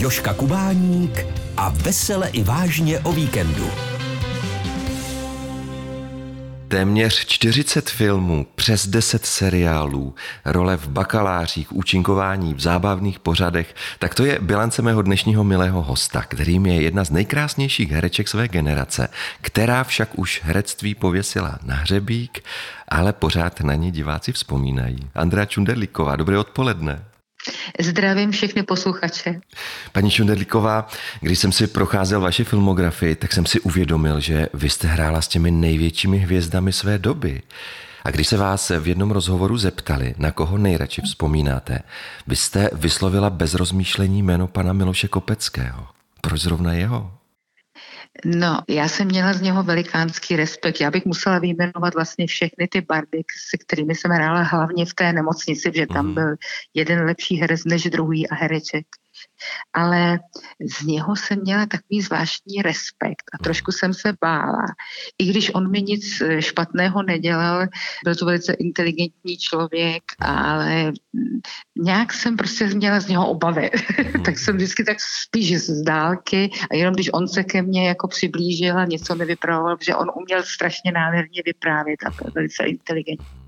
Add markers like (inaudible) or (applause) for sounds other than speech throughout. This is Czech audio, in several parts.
Joška Kubáník a vesele i vážně o víkendu. Téměř 40 filmů, přes 10 seriálů, role v bakalářích, účinkování v zábavných pořadech, tak to je bilance mého dnešního milého hosta, kterým je jedna z nejkrásnějších hereček své generace, která však už herectví pověsila na hřebík, ale pořád na ní diváci vzpomínají. Andrea Čunderlíková, dobré odpoledne. Zdravím všechny posluchače. Paní Šunderlíková, když jsem si procházel vaši filmografii, tak jsem si uvědomil, že vy jste hrála s těmi největšími hvězdami své doby. A když se vás v jednom rozhovoru zeptali, na koho nejradši vzpomínáte, vy jste vyslovila bez rozmýšlení jméno pana Miloše Kopeckého. Proč zrovna jeho? No, já jsem měla z něho velikánský respekt. Já bych musela vyjmenovat vlastně všechny ty bardy, se kterými jsem hrála hlavně v té nemocnici, že tam mhm. byl jeden lepší herec než druhý a hereček ale z něho jsem měla takový zvláštní respekt a trošku jsem se bála. I když on mi nic eh, špatného nedělal, byl to velice inteligentní člověk, ale nějak jsem prostě měla z něho obavy. (laughs) tak jsem vždycky tak spíš z dálky a jenom když on se ke mně jako přiblížil a něco mi vypravoval, že on uměl strašně nádherně vyprávět a byl velice inteligentní.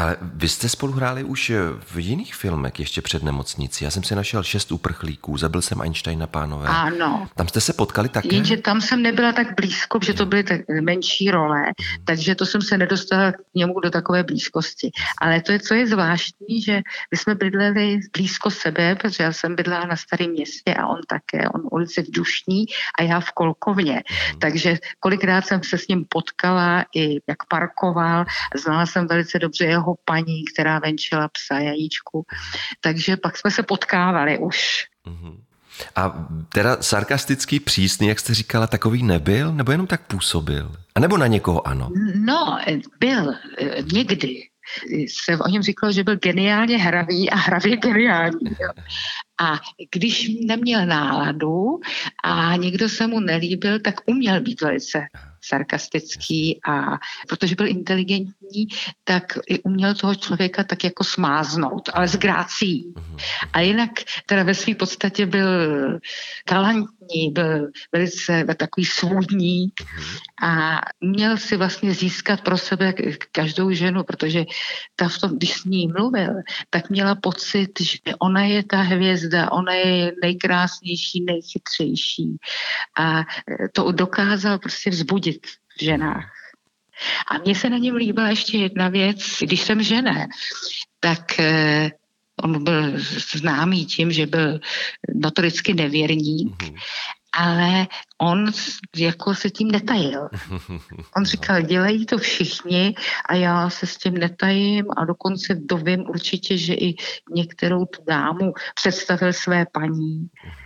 Ale vy jste spolu hráli už v jiných filmech ještě před nemocnicí. Já jsem si našel šest uprchlíků, zabil jsem Einsteina pánové. Ano. Tam jste se potkali také? Jenže tam jsem nebyla tak blízko, protože to byly tak menší role, takže to jsem se nedostala k němu do takové blízkosti. Ale to je, co je zvláštní, že my jsme bydleli blízko sebe, protože já jsem bydlela na starém městě a on také. On ulici v Dušní a já v Kolkovně. Mm. Takže kolikrát jsem se s ním potkala i jak parkoval. Znala jsem velice dobře jeho jeho paní, která venčila psa jajíčku. Takže pak jsme se potkávali už. Mm-hmm. A teda sarkastický, přísný, jak jste říkala, takový nebyl, nebo jenom tak působil? A nebo na někoho ano? No, byl někdy. Se o něm říkalo, že byl geniálně hravý a hravě geniální. Jo. A když neměl náladu a někdo se mu nelíbil, tak uměl být velice sarkastický a protože byl inteligentní, tak i uměl toho člověka tak jako smáznout, ale s grácí. A jinak teda ve své podstatě byl galantní, byl velice takový svůdník a měl si vlastně získat pro sebe každou ženu, protože ta v tom, když s ní mluvil, tak měla pocit, že ona je ta hvězda, ona je nejkrásnější, nejchytřejší. A to dokázal prostě vzbudit cítit v ženách. A mně se na něm líbila ještě jedna věc. Když jsem žena, tak eh, on byl známý tím, že byl notoricky nevěrník, mm-hmm. ale on jako se tím netajil. (laughs) On říkal, dělají to všichni a já se s tím netajím a dokonce dovím určitě, že i některou tu dámu představil své paní. Mm-hmm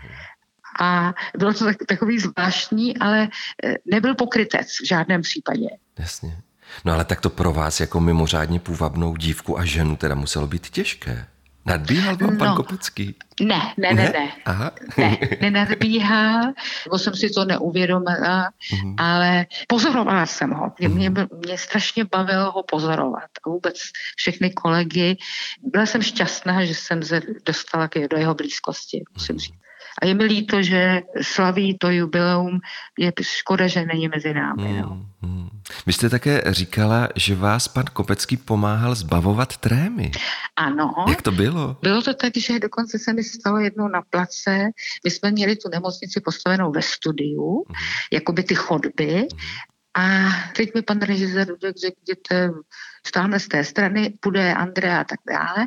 a bylo to tak, takový zvláštní, ale eh, nebyl pokrytec v žádném případě. Jasně. No ale tak to pro vás jako mimořádně půvabnou dívku a ženu teda muselo být těžké. Nadbíhal vám no, pan Kopecký? Ne, ne, ne, ne. Aha. Ne, nenadbíhal, bo jsem si to neuvědomila, mm-hmm. ale pozorovala jsem ho. Mě, mě, mhm. mě strašně bavilo ho pozorovat. A vůbec všechny kolegy. Byla jsem šťastná, že jsem se dostala do jeho blízkosti, musím mm-hmm. říct. A je mi líto, že slaví to jubileum, je škoda, že není mezi námi. Hmm, no. Hmm. Vy jste také říkala, že vás pan Kopecký pomáhal zbavovat trémy. Ano. Jak to bylo? Bylo to tak, že dokonce se mi stalo jednou na place. My jsme měli tu nemocnici postavenou ve studiu, hmm. jako by ty chodby. Hmm. A teď mi pan režisér řekl, že jděte stále z té strany, půjde Andrea a tak dále.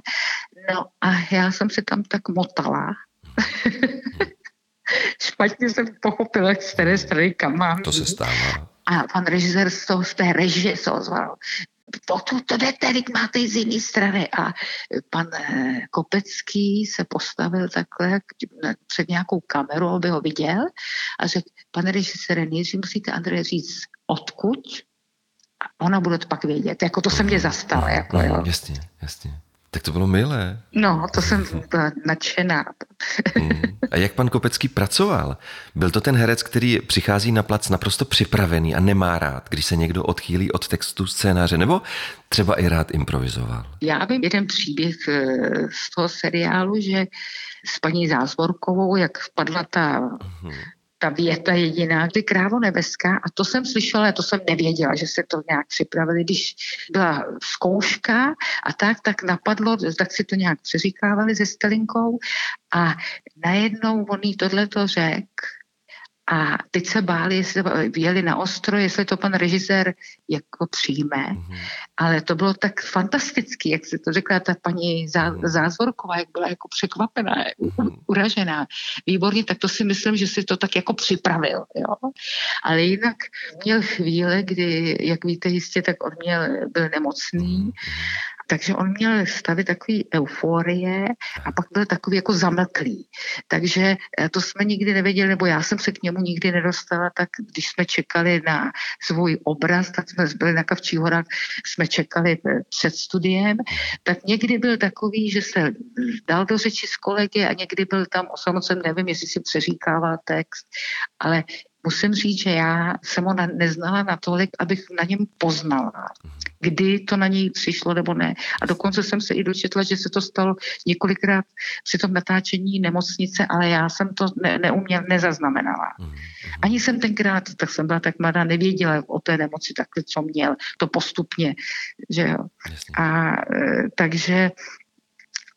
No a já jsem se tam tak motala (laughs) Špatně jsem pochopila, z které strany kam mám. To se stává. A pan režisér z, toho, z té režie se ozval. Potud to jdete, teď máte z jiné strany. A pan eh, Kopecký se postavil takhle před nějakou kameru, aby ho viděl a řekl, pane režisére, nejdřív musíte Andreje říct, odkud, a ona bude to pak vědět. Jako to se mě zastalo. Jako, no, jo. Jasně, jasně. Tak to bylo milé. No, to jsem byla nadšená. Hmm. A jak pan Kopecký pracoval? Byl to ten herec, který přichází na plac naprosto připravený a nemá rád, když se někdo odchýlí od textu scénáře, nebo třeba i rád improvizoval? Já vím jeden příběh eh, z toho seriálu, že s paní Zázvorkovou, jak vpadla ta uh-huh ta věta jediná, kdy krávo nebeská, a to jsem slyšela, to jsem nevěděla, že se to nějak připravili, když byla zkouška a tak, tak napadlo, tak si to nějak přeříkávali se Stelinkou a najednou on jí tohleto řekl a teď se báli, jestli vyjeli na ostro, jestli to pan režisér jako přijme. Mm-hmm. Ale to bylo tak fantastický, jak si to řekla ta paní Zá, mm-hmm. Zázvorková, jak byla jako překvapená, mm-hmm. uražená. Výborně, tak to si myslím, že si to tak jako připravil. Jo? Ale jinak měl chvíle, kdy, jak víte jistě, tak on měl, byl nemocný mm-hmm takže on měl stavy takový euforie a pak byl takový jako zamlklý. Takže eh, to jsme nikdy nevěděli, nebo já jsem se k němu nikdy nedostala, tak když jsme čekali na svůj obraz, tak jsme byli na Kavčí horách, jsme čekali eh, před studiem, tak někdy byl takový, že se dal do řeči s kolegy a někdy byl tam osamocen, nevím, jestli si přeříkával text, ale musím říct, že já jsem ho neznala natolik, abych na něm poznala, kdy to na něj přišlo nebo ne. A dokonce jsem se i dočetla, že se to stalo několikrát při tom natáčení nemocnice, ale já jsem to ne, neuměl, nezaznamenala. Mhm, mhm. Ani jsem tenkrát, tak jsem byla tak mladá, nevěděla o té nemoci takhle, co měl, to postupně, že jo. A e, takže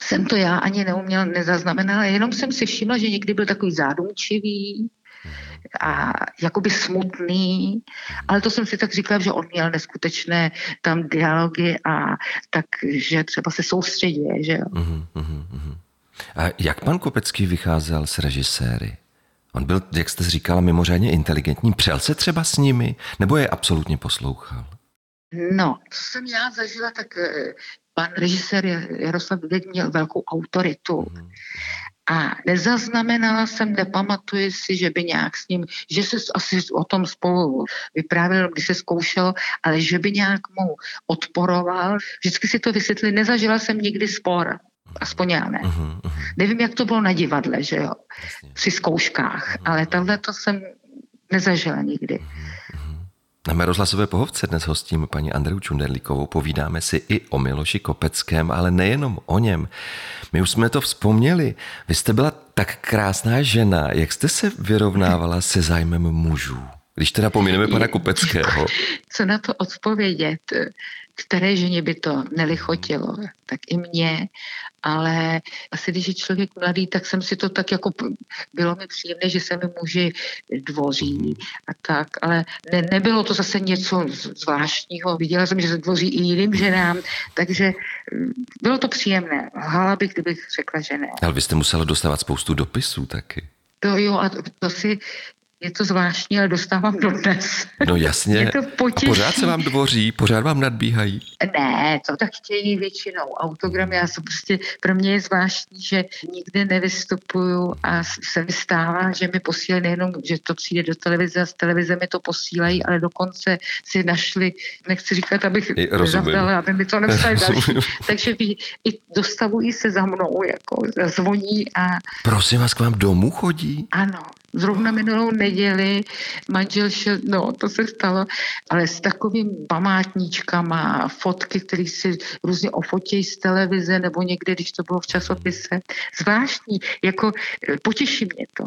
jsem to já ani neuměl, nezaznamenala, jenom jsem si všimla, že někdy byl takový zádumčivý, a jakoby smutný, ale to jsem si tak říkala, že on měl neskutečné tam dialogy a takže třeba se soustředí, že jo. Uh-huh, uh-huh. A jak pan Kopecký vycházel s režiséry? On byl, jak jste říkala, mimořádně inteligentní. Přel se třeba s nimi? Nebo je absolutně poslouchal? No, co jsem já zažila, tak eh, pan režisér Jaroslav Dudek měl velkou autoritu. Uh-huh. A nezaznamenala jsem, nepamatuji si, že by nějak s ním, že se asi o tom spolu vyprávěl, když se zkoušel, ale že by nějak mu odporoval. Vždycky si to vysvětlili. Nezažila jsem nikdy spor. Aspoň já ne. Uh-huh, uh-huh. Nevím, jak to bylo na divadle, že jo, Jasně. při zkouškách, uh-huh. ale tohle to jsem nezažila nikdy. Uh-huh. Na mé rozhlasové pohovce dnes hostím paní Andreu Čunderlíkovou. Povídáme si i o Miloši Kopeckém, ale nejenom o něm. My už jsme to vzpomněli. Vy jste byla tak krásná žena. Jak jste se vyrovnávala se zájmem mužů? Když teda pomineme pana Kopeckého. Co na to odpovědět? Které ženě by to nelichotilo, tak i mě, ale asi když je člověk mladý, tak jsem si to tak jako, bylo mi příjemné, že se mi muži dvoří a tak, ale ne, nebylo to zase něco zvláštního, viděla jsem, že se dvoří i jiným ženám, takže mm, bylo to příjemné. Lhala bych, kdybych řekla, že ne. Ale vy jste musela dostávat spoustu dopisů taky. To jo, a to si je to zvláštní, ale dostávám dnes. No jasně. to A pořád se vám dvoří, pořád vám nadbíhají. Ne, to tak chtějí většinou. Autogram, já jsem prostě, pro mě je zvláštní, že nikdy nevystupuju a se mi stává, že mi posílají nejenom, že to přijde do televize a z televize mi to posílají, ale dokonce si našli, nechci říkat, abych nezavdala, aby mi to nepsali další. (laughs) Takže i dostavují se za mnou, jako zvoní a... Prosím vás, k vám domů chodí? Ano, Zrovna minulou neděli manžel šel, no to se stalo, ale s takovým památníčkama, fotky, které si různě ofotějí z televize nebo někde, když to bylo v časopise. Zvláštní, jako eh, potěší mě to.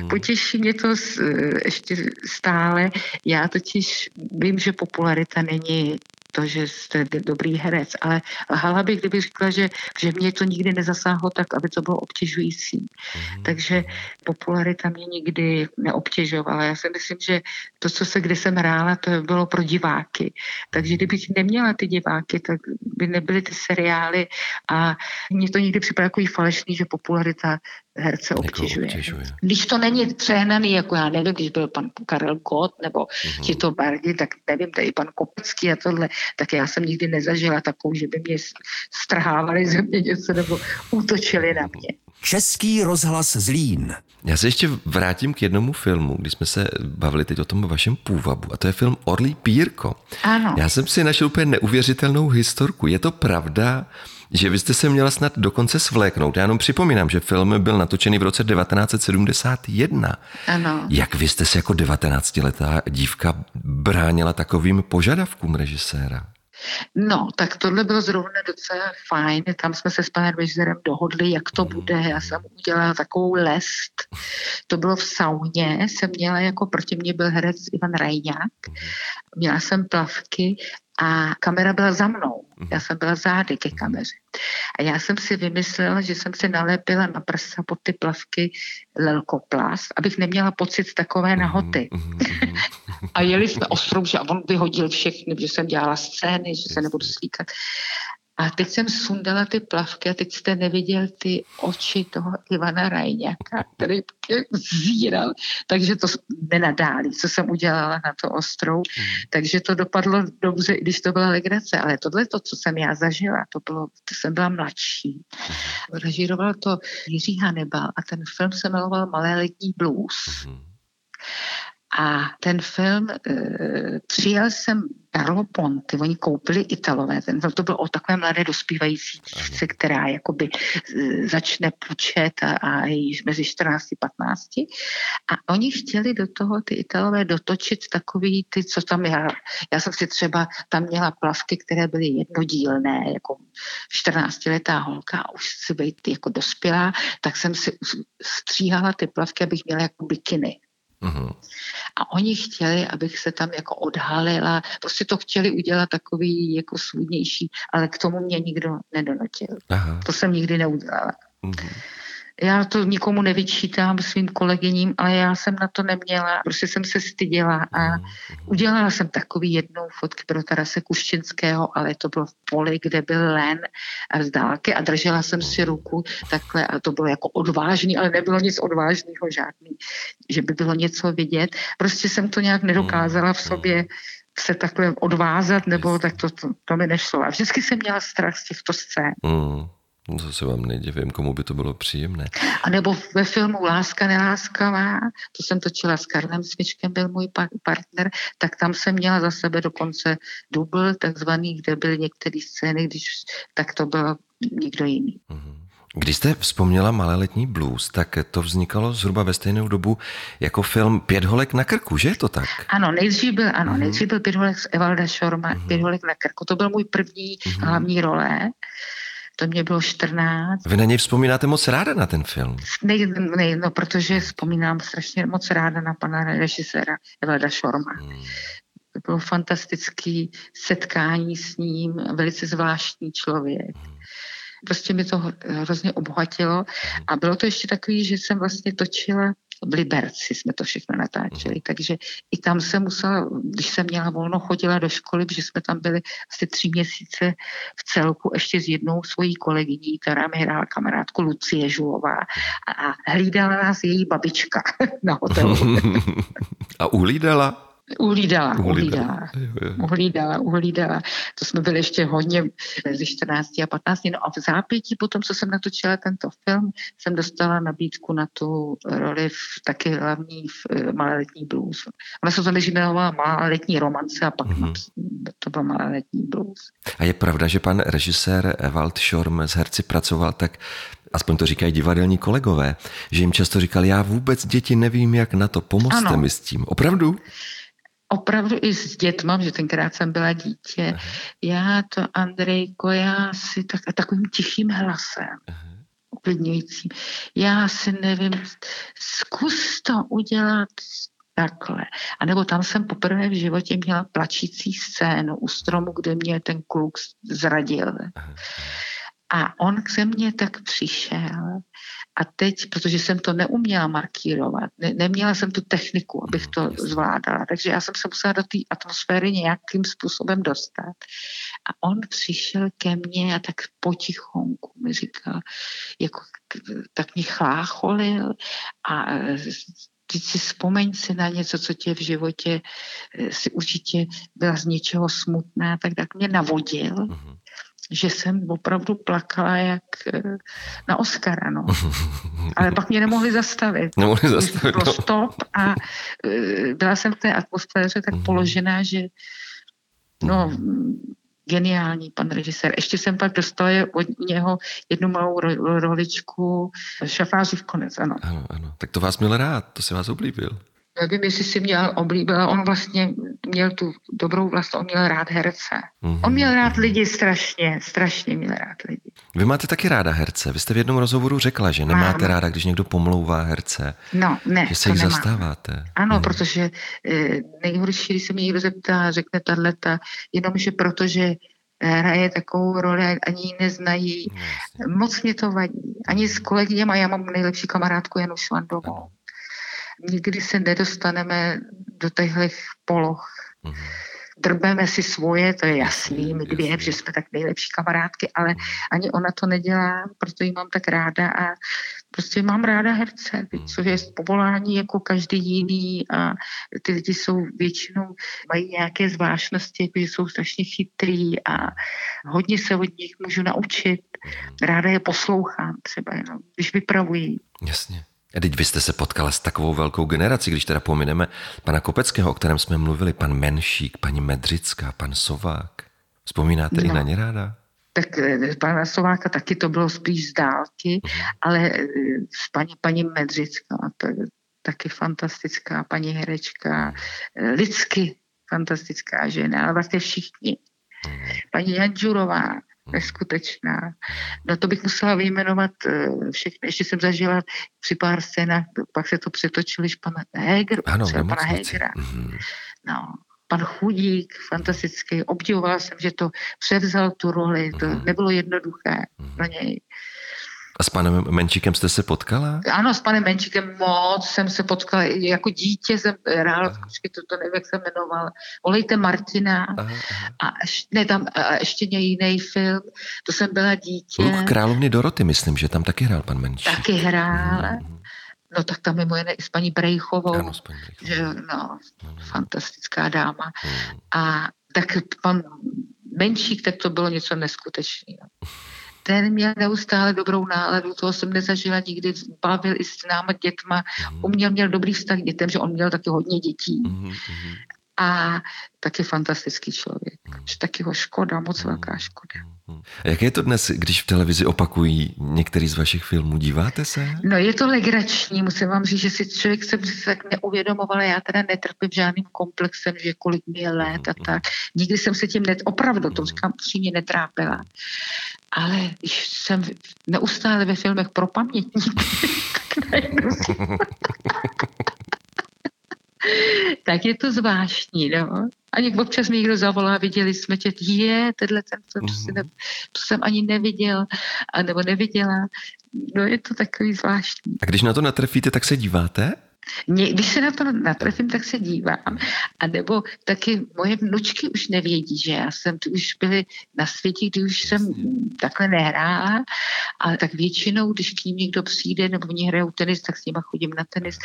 Mm. Potěší mě to eh, ještě stále. Já totiž vím, že popularita není to, že jste dobrý herec, ale lhala bych, kdyby řekla, že, že mě to nikdy nezasáhlo tak, aby to bylo obtěžující. Mm-hmm. Takže popularita mě nikdy neobtěžovala. Já si myslím, že to, co se kde jsem hrála, to bylo pro diváky. Takže kdybych neměla ty diváky, tak by nebyly ty seriály a mě to nikdy připadá jako falešný, že popularita herce obtěžuje. obtěžuje. Když to není přehnaný, jako já nevím, když byl pan Karel Gott nebo uh-huh. Tito Bardi, tak nevím, tady pan Kopecký a tohle, tak já jsem nikdy nezažila takovou, že by mě strhávali ze mě něco nebo útočili na mě. Český rozhlas Zlín. Já se ještě vrátím k jednomu filmu, kdy jsme se bavili teď o tom vašem půvabu. A to je film Orlí Pírko. Ano. Já jsem si našel úplně neuvěřitelnou historku. Je to pravda, že vy jste se měla snad dokonce svléknout. Já jenom připomínám, že film byl natočený v roce 1971. Ano. Jak vy jste se jako 19-letá dívka bránila takovým požadavkům režiséra? No, tak tohle bylo zrovna docela fajn. Tam jsme se s panem režisérem dohodli, jak to bude. Já jsem udělala takovou lest. To bylo v sauně. Jsem měla jako, proti mě byl herec Ivan Rajňák. Měla jsem plavky a kamera byla za mnou. Já jsem byla zády ke kameře. A já jsem si vymyslela, že jsem si nalepila na prsa pod ty plavky lelkoplast, abych neměla pocit takové nahoty. a jeli jsme ostrou, že on vyhodil všechny, že jsem dělala scény, že se nebudu slíkat. A teď jsem sundala ty plavky a teď jste neviděl ty oči toho Ivana Rajňáka, který zíral. Takže to nenadáli, co jsem udělala na to ostrou. Mm. Takže to dopadlo dobře, i když to byla legrace. Ale tohle to, co jsem já zažila, to bylo, to jsem byla mladší. Mm. Režíroval to Jiří Hannibal a ten film se jmenoval Malé letní blues. A ten film, e, přijel jsem Carlo Ponti, oni koupili Italové, ten film to byl o takové mladé dospívající dívce, která jakoby e, začne počet a, a je mezi 14 a 15. A oni chtěli do toho ty Italové dotočit takový ty, co tam já, já jsem si třeba tam měla plavky, které byly jednodílné, jako 14-letá holka a už si být jako dospělá, tak jsem si stříhala ty plavky, abych měla jako bikiny. Uh-huh. A oni chtěli, abych se tam jako odhalila, prostě to chtěli udělat takový jako svůdnější, ale k tomu mě nikdo nedonutil. Aha. To jsem nikdy neudělala. Uh-huh já to nikomu nevyčítám svým kolegyním, ale já jsem na to neměla, prostě jsem se styděla a udělala jsem takový jednou fotky pro Tarase Kuščinského, ale to bylo v poli, kde byl len z dálky a držela jsem si ruku takhle a to bylo jako odvážný, ale nebylo nic odvážného žádný, že by bylo něco vidět. Prostě jsem to nějak nedokázala v sobě se takhle odvázat, nebo tak to, to, to mi nešlo. A vždycky jsem měla strach z těchto scén. Mm. No to se vám nedivím, komu by to bylo příjemné. A nebo ve filmu Láska neláskavá, to jsem točila s Karlem Svičkem, byl můj partner, tak tam jsem měla za sebe dokonce dubl, takzvaný, kde byly některé scény, když tak to byl někdo jiný. Mhm. Když jste vzpomněla Malé letní blues, tak to vznikalo zhruba ve stejnou dobu jako film Pět holek na krku, že je to tak? Ano, nejdřív byl, ano, mm-hmm. nejdřív byl Pět holek z Evalda Šorma, mm-hmm. Pět holek na krku. To byl můj první mm-hmm. hlavní role to mě bylo 14. Vy na něj vzpomínáte moc ráda na ten film? Ne, ne no, protože vzpomínám strašně moc ráda na pana režiséra Evalda Šorma. Hmm. To bylo fantastické setkání s ním, velice zvláštní člověk. Hmm prostě mi to hrozně obohatilo. A bylo to ještě takový, že jsem vlastně točila v Liberci jsme to všechno natáčeli, mm. takže i tam jsem musela, když jsem měla volno, chodila do školy, protože jsme tam byli asi tři měsíce v celku ještě s jednou svojí kolegyní, která mi hrála kamarádku Lucie Žulová a hlídala nás její babička (laughs) na hotelu. (laughs) a uhlídala? Uhlídala, uhlídala, uhlídala, uhlídala. To jsme byli ještě hodně mezi 14 a 15. No a v zápětí potom, co jsem natočila tento film, jsem dostala nabídku na tu roli v taky hlavní v eh, Maloletní blues. Ona se to jmenovala Maloletní romance a pak mm-hmm. to byl Maloletní blues. A je pravda, že pan režisér Walt Schorm s herci pracoval tak aspoň to říkají divadelní kolegové, že jim často říkali, já vůbec děti nevím, jak na to, pomozte ano. mi s tím. Opravdu? Opravdu i s dětma, že tenkrát jsem byla dítě, Aha. já to, Andrejko, já si tak, takovým tichým hlasem, uklidňujícím, já si nevím, zkus to udělat takhle. A nebo tam jsem poprvé v životě měla plačící scénu u stromu, kde mě ten kluk zradil. Aha. A on ke mně tak přišel. A teď, protože jsem to neuměla markírovat, ne, neměla jsem tu techniku, abych to mhm, zvládala, takže já jsem se musela do té atmosféry nějakým způsobem dostat. A on přišel ke mně a tak potichonku mi říkal, jako, tak mě chlácholil. A teď si vzpomeň si na něco, co tě v životě eh, si určitě byla z něčeho smutná, tak tak mě navodil. Uh-huh že jsem opravdu plakala jak eh, na Oscara, no. (laughs) Ale pak mě nemohli zastavit. Nemohli zastavit, Bylo no. stop a eh, byla jsem v té atmosféře tak mhm. položená, že no, mhm. geniální pan režisér. Ještě jsem pak dostala od něho jednu malou roličku šafáři v konec, ano. Ano, ano. Tak to vás měl rád, to se vás oblíbil. Nevím, jestli si měl oblíbila, on vlastně měl tu dobrou vlast, on měl rád herce. Mm-hmm. On měl rád lidi strašně, strašně měl rád lidi. Vy máte taky ráda herce. Vy jste v jednom rozhovoru řekla, že nemáte Mám. ráda, když někdo pomlouvá herce. No, ne, Že se jich zastáváte. Ano, mm. protože e, nejhorší, když se mě někdo zeptá, řekne tato, jenomže protože hraje takovou roli, ani ji neznají. No, Moc mě to vadí. Ani s kolegyněma, já mám nejlepší kamarádku Janu Švandovou nikdy se nedostaneme do těchto poloh. Mm-hmm. Drbeme si svoje, to je jasný, my dvě, že jsme tak nejlepší kamarádky, ale mhm. ani ona to nedělá, proto ji mám tak ráda a prostě mám ráda herce, mhm. což je povolání jako každý jiný a ty lidi jsou většinou, mají nějaké zvláštnosti, jako jsou strašně chytrý a hodně se od nich můžu naučit. Mhm. Ráda je poslouchám třeba jenom, když vypravují. Jasně. A teď vy jste se potkala s takovou velkou generací, když teda pomineme pana Kopeckého, o kterém jsme mluvili, pan Menšík, paní Medřická, pan Sovák. Vzpomínáte no. i na ně ráda? Tak eh, pana Sováka taky to bylo spíš z dálky, uh-huh. ale eh, s paní, paní Medřická, to je taky fantastická paní herečka, uh-huh. lidsky fantastická žena, ale vlastně všichni. Paní Janžurová, neskutečná. No to bych musela vyjmenovat eh, všechny. Ještě jsem zažila při pár scénách, pak se to přetočilo, když pan Heger, ano, pana Hegera. Mm-hmm. No, pan Chudík, fantastický. Obdivovala jsem, že to převzal tu roli. To mm-hmm. nebylo jednoduché mm-hmm. pro něj. A s panem Menčíkem jste se potkala? Ano, s panem Menčíkem moc jsem se potkala. Jako dítě jsem hrála v kručky, to, to nevím, jak se jmenoval. Olejte Martina. Aha. A ne, tam a ještě jiný film. To jsem byla dítě. Luk královny Doroty, myslím, že tam taky hrál pan Menčík. Taky hrál. Mm-hmm. No tak tam mimo jiné i s paní Brejchovou. Ano, s paní Brejchovou. Že, no, no, fantastická dáma. Mm. A tak pan Menšík, tak to bylo něco neskutečného (laughs) ten měl neustále dobrou náladu, toho jsem nezažila nikdy, bavil i s náma dětma, uměl, měl dobrý vztah k dětem, že on měl taky hodně dětí. Mm. A taky fantastický člověk. Taky ho škoda, moc mm. velká škoda. Mm. A jak je to dnes, když v televizi opakují některý z vašich filmů? Díváte se? No je to legrační, musím vám říct, že si člověk se tak neuvědomoval, já teda netrpím žádným komplexem, že kolik mi je let a tak. Nikdy jsem se tím net, opravdu, to říkám přímě netrápila ale když jsem neustále ve filmech pro pamětník, (laughs) tak (laughs) (laughs) je to zvláštní, no. Ani občas mi někdo zavolá, viděli jsme tě, je, tenhle ten film, mm-hmm. ne, to jsem ani neviděl, a nebo neviděla. No je to takový zvláštní. A když na to natrefíte, tak se díváte? Když se na to natrefím, tak se dívám. A nebo taky moje vnučky už nevědí, že já jsem, tu už byly na světě, kdy už jsem takhle nehrála, ale tak většinou, když k ním někdo přijde, nebo oni hrajou tenis, tak s nima chodím na tenis,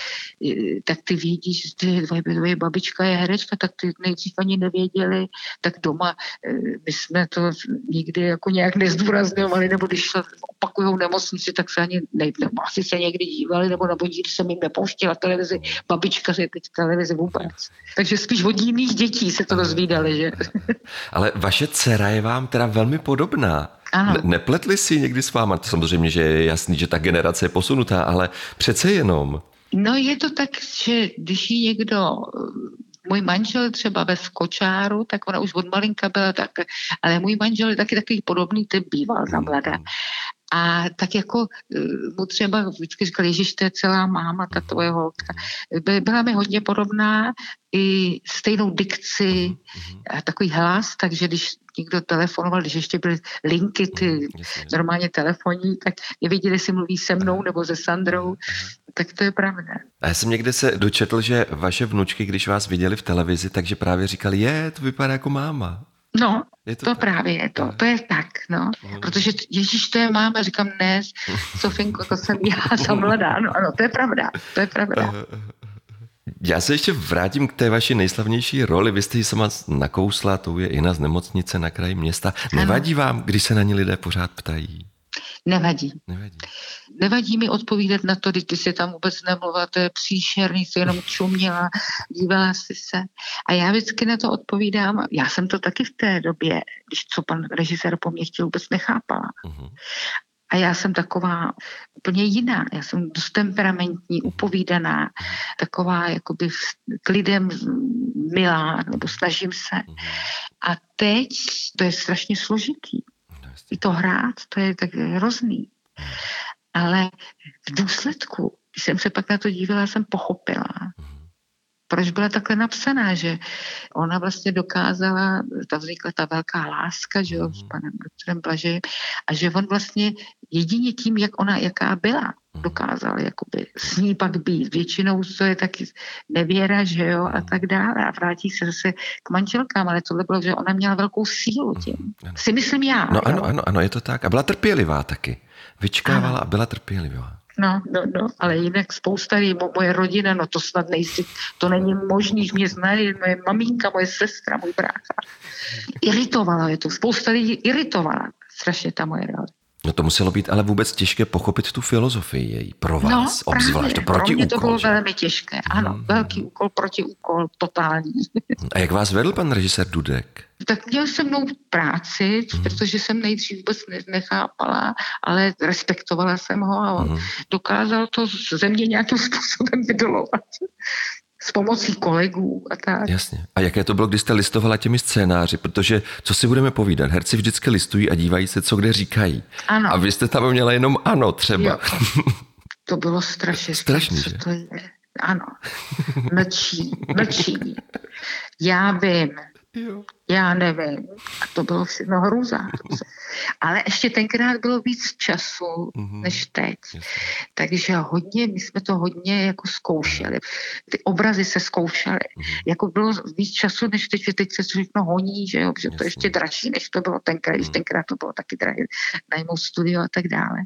eh, tak ty vědí, že tvoje, tvoje babička je herečka, tak ty nejdřív ani nevěděli, tak doma eh, my jsme to nikdy jako nějak nezdůrazňovali, nebo když opakují nemocnici, tak se ani ne, asi se někdy dívali, nebo nebo nikdy jsem jim nepouštěla televizi, babička je teď televizi vůbec. Takže spíš od jiných dětí se to dozvídali, že? (laughs) Ale vaše dcera je vám teda velmi podobná. Ano. Ne- nepletli si někdy s váma? Samozřejmě, že je jasný, že ta generace je posunutá, ale přece jenom. No je to tak, že když ji někdo můj manžel třeba ve Skočáru, tak ona už od malinka byla tak, ale můj manžel je taky takový podobný typ býval za mladá. A tak jako eh, mu třeba vždycky říkal, Ježíš, to je celá máma, ta tvoje holka. Byla mi hodně podobná, i stejnou dikci, a takový hlas, takže když někdo telefonoval, když ještě byly linky, ty normálně telefonní, tak nevěděli, jestli mluví se mnou nebo se Sandrou, tak to je pravda. A já jsem někde se dočetl, že vaše vnučky, když vás viděli v televizi, takže právě říkali, je, to vypadá jako máma. No, je to, to právě je to, to je tak, no. Mm. Protože Ježíš, to je máma, říkám, ne, Sofinko, to jsem já (laughs) za mladá, no ano, to je pravda, to je pravda. Já se ještě vrátím k té vaší nejslavnější roli. Vy jste ji sama nakousla, to je Ina z nemocnice na kraji města. Nevadí vám, když se na ní lidé pořád ptají? Nevadí. Nevadí. Nevadí mi odpovídat na to, když ty si tam vůbec nemluvila, to je příšerný, jsi jenom čuměla, dívala si se. A já vždycky na to odpovídám, já jsem to taky v té době, když co pan režisér po mně chtěl, vůbec nechápala. Uh-huh. A já jsem taková úplně jiná. Já jsem dost temperamentní, upovídaná, taková jakoby k lidem milá, nebo snažím se. A teď to je strašně složitý. I to hrát, to je tak hrozný. Ale v důsledku, když jsem se pak na to dívala, jsem pochopila, proč byla takhle napsaná, že ona vlastně dokázala, ta vznikla ta velká láska, že jo, s mhm. panem doktorem Blažejem, a že on vlastně jedině tím, jak ona, jaká byla. Dokázal jakoby s ní pak být. Většinou to je taky nevěra, že jo, a tak dále. A vrátí se zase k manželkám, ale tohle bylo, že ona měla velkou sílu tím. Mhm, si myslím já. No jo? ano, ano, ano, je to tak. A byla trpělivá taky. Vyčkávala ano. a byla trpělivá. No, no, no, ale jinak spousta lidí, moje rodina, no to snad nejsi, to není možný, mě znají, moje maminka, moje sestra, můj brácha. Iritovala je to, spousta lidí iritovala strašně ta moje rodina. No to muselo být ale vůbec těžké pochopit tu filozofii její pro no, vás, no, obzvlášť to proti Pro mě to bylo že? velmi těžké, ano, hmm. velký úkol, proti úkol, totální. (laughs) A jak vás vedl pan režisér Dudek? Tak měl se mnou práci, hmm. protože jsem nejdřív vůbec nechápala, ale respektovala jsem ho a on hmm. dokázal to ze mě nějakým (laughs) způsobem vydolovat s pomocí kolegů a tak. Jasně. A jaké to bylo, když jste listovala těmi scénáři? Protože, co si budeme povídat, herci vždycky listují a dívají se, co kde říkají. Ano. A vy jste tam měla jenom ano třeba. Jo. To bylo strašně. Strašný, že? To je. Ano. Mlčí, mlčí. Já vím. Jo. Já nevím. A to bylo všechno hrůza. Ale ještě tenkrát bylo víc času mm-hmm. než teď. Yes. Takže hodně, my jsme to hodně jako zkoušeli. Ty obrazy se zkoušely. Mm-hmm. Jako bylo víc času než teď, že teď se všechno honí, že jo, že to je ještě dražší, než to bylo tenkrát, když mm-hmm. tenkrát to bylo taky drahé, najmout studio a tak dále.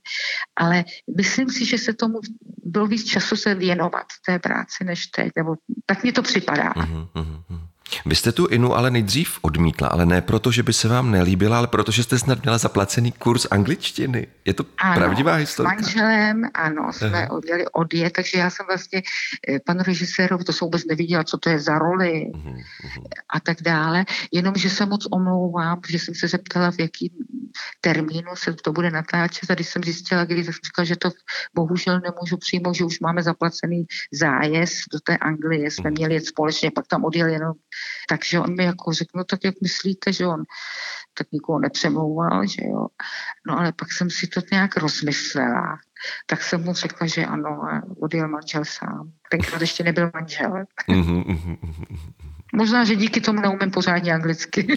Ale myslím si, že se tomu bylo víc času se věnovat té práci než teď, nebo tak mi to připadá. Mm-hmm. Vy jste tu Inu ale nejdřív odmítla, ale ne proto, že by se vám nelíbila, ale proto, že jste snad měla zaplacený kurz angličtiny. Je to ano, pravdivá historie? S manželem, ano, jsme uh-huh. odjeli odjet, takže já jsem vlastně eh, panu režisérovi, to se vůbec neviděla, co to je za roli uh-huh. a tak dále, jenom, že se moc omlouvám, že jsem se zeptala, v jaký termínu se to bude natáčet a když jsem zjistila, když jsem říkala, že to bohužel nemůžu přijmout, že už máme zaplacený zájezd do té Anglie, jsme uh-huh. měli jet společně, pak tam odjel jenom takže on mi jako řekl, no tak jak myslíte, že on tak nikoho nepřemlouval, že jo. No ale pak jsem si to nějak rozmyslela. Tak jsem mu řekla, že ano, odjel manžel sám. Tenkrát ještě nebyl manžel. Mhm, mhm, mhm, Možná, že díky tomu neumím pořádně anglicky. (laughs)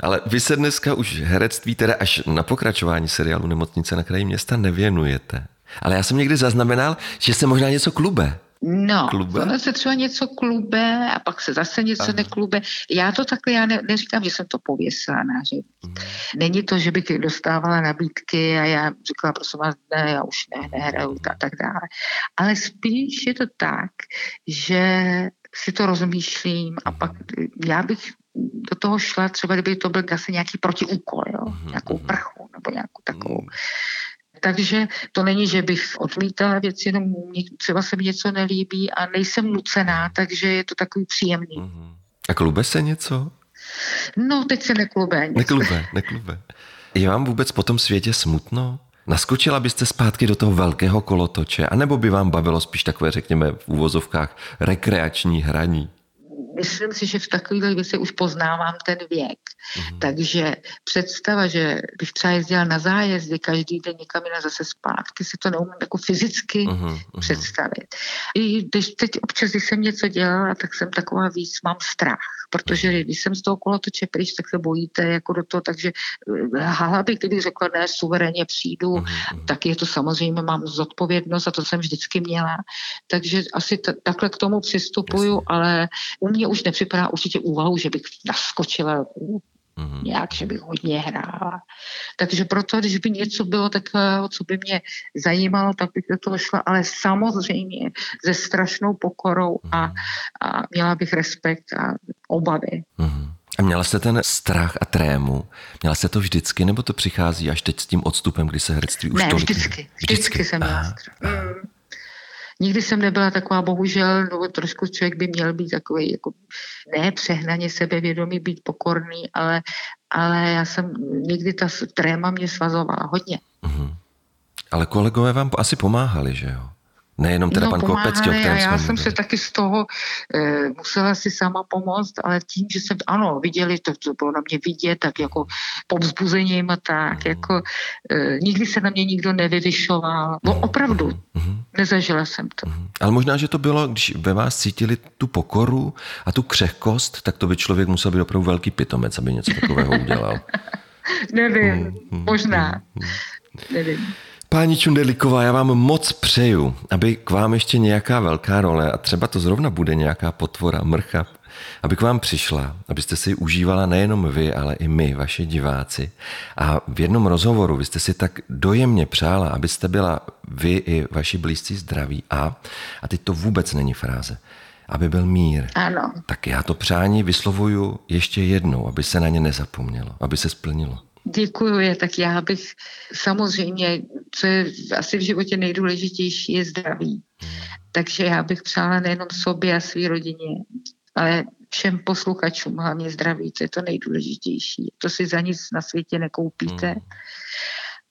Ale vy se dneska už herectví teda až na pokračování seriálu Nemocnice na kraji města nevěnujete. Ale já jsem někdy zaznamenal, že se možná něco klube. No, klube? ono se třeba něco klube a pak se zase něco Aha. neklube. Já to takhle, já ne, neříkám, že jsem to pověsila na mm. Není to, že bych dostávala nabídky a já říkala, prosím vás, ne, já už ne, nehraju a tak dále. Ale spíš je to tak, že si to rozmýšlím a pak já bych do toho šla, třeba kdyby to byl asi nějaký protiúkol, jo? Mm-hmm. nějakou mhm. prchu nebo nějakou takovou. Takže to není, že bych odmítala věci, jenom třeba se mi něco nelíbí a nejsem nucená, takže je to takový příjemný. Mm-hmm. A klube se něco? No, teď se neklube. Nic. Neklube, neklube. Je vám vůbec po tom světě smutno? Naskočila byste zpátky do toho velkého kolotoče, anebo by vám bavilo spíš takové, řekněme, v úvozovkách rekreační hraní? Myslím si, že v takových věci už poznávám ten věk. Mm-hmm. Takže představa, že bych třeba jezdila na zájezdy každý den někam jinak zase zpátky, si to neumím jako fyzicky mm-hmm. představit. I když teď občas, když jsem něco dělala, tak jsem taková víc, mám strach, protože když jsem z toho kolotoče pryč, tak se bojíte jako do toho, takže eh, hala bych, kdybych řekla, ne, suverénně přijdu, mm-hmm. tak je to samozřejmě, mám zodpovědnost a to jsem vždycky měla. Takže asi t- takhle k tomu přistupuju, Jasně. ale u mě už nepřipadá určitě úvahu, že bych naskočila mm-hmm. nějak, že bych hodně hrála. Takže proto, když by něco bylo takového, co by mě zajímalo, tak bych do toho šla, ale samozřejmě se strašnou pokorou mm-hmm. a, a měla bych respekt a obavy. Mm-hmm. A měla jste ten strach a trému? Měla jste to vždycky, nebo to přichází až teď s tím odstupem, kdy se herectví už ne, tolik... vždycky. Vždycky, vždycky jsem měla strach. Nikdy jsem nebyla taková, bohužel, nebo trošku člověk by měl být takový, jako ne přehnaně sebevědomý, být pokorný, ale, ale já jsem, nikdy ta tréma mě svazovala hodně. Mm-hmm. Ale kolegové vám asi pomáhali, že jo? Nejenom teda no, pan Kopecký, o kterém já jsem se taky z toho e, musela si sama pomoct, ale tím, že jsem, ano, viděli to, co bylo na mě vidět, tak jako povzbuzením a tak, mm. jako e, nikdy se na mě nikdo nevyvyšoval. No opravdu, mm. nezažila jsem to. Mm. Ale možná, že to bylo, když ve vás cítili tu pokoru a tu křehkost, tak to by člověk musel být opravdu velký pitomec, aby něco takového udělal. (laughs) Nevím, mm. možná. Mm. Nevím. Páni Čundeliková, já vám moc přeju, aby k vám ještě nějaká velká role, a třeba to zrovna bude nějaká potvora, mrcha, aby k vám přišla, abyste si ji užívala nejenom vy, ale i my, vaši diváci. A v jednom rozhovoru vy jste si tak dojemně přála, abyste byla vy i vaši blízcí zdraví a, a teď to vůbec není fráze, aby byl mír. Ano. Tak já to přání vyslovuju ještě jednou, aby se na ně nezapomnělo, aby se splnilo. Děkuji, tak já bych samozřejmě, co je asi v životě nejdůležitější, je zdraví. Takže já bych přála nejenom sobě a své rodině, ale všem posluchačům hlavně zdraví, to je to nejdůležitější. To si za nic na světě nekoupíte. Hmm.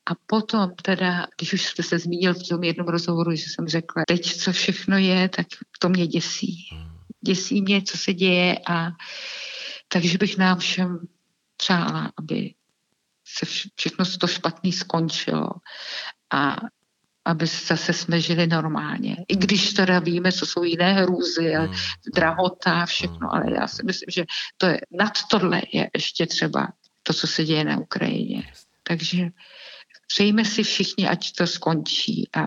A potom teda, když už jste se zmínil v tom jednom rozhovoru, že jsem řekla, teď co všechno je, tak to mě děsí. Hmm. Děsí mě, co se děje a takže bych nám všem přála, aby se všechno to špatný skončilo a aby zase jsme žili normálně. I když teda víme, co jsou jiné hrůzy, a hmm. drahota, všechno, ale já si myslím, že to je, nad tohle je ještě třeba to, co se děje na Ukrajině. Takže přejme si všichni, ať to skončí a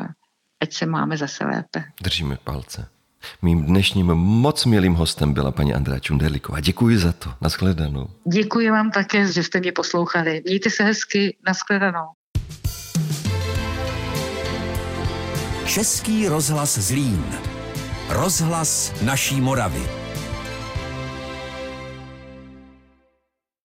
ať se máme zase lépe. Držíme palce. Mým dnešním moc milým hostem byla paní Andrea Čunderlíková. Děkuji za to. Naschledanou. Děkuji vám také, že jste mě poslouchali. Mějte se hezky. Naschledanou. Český rozhlas Zlín. Rozhlas naší Moravy.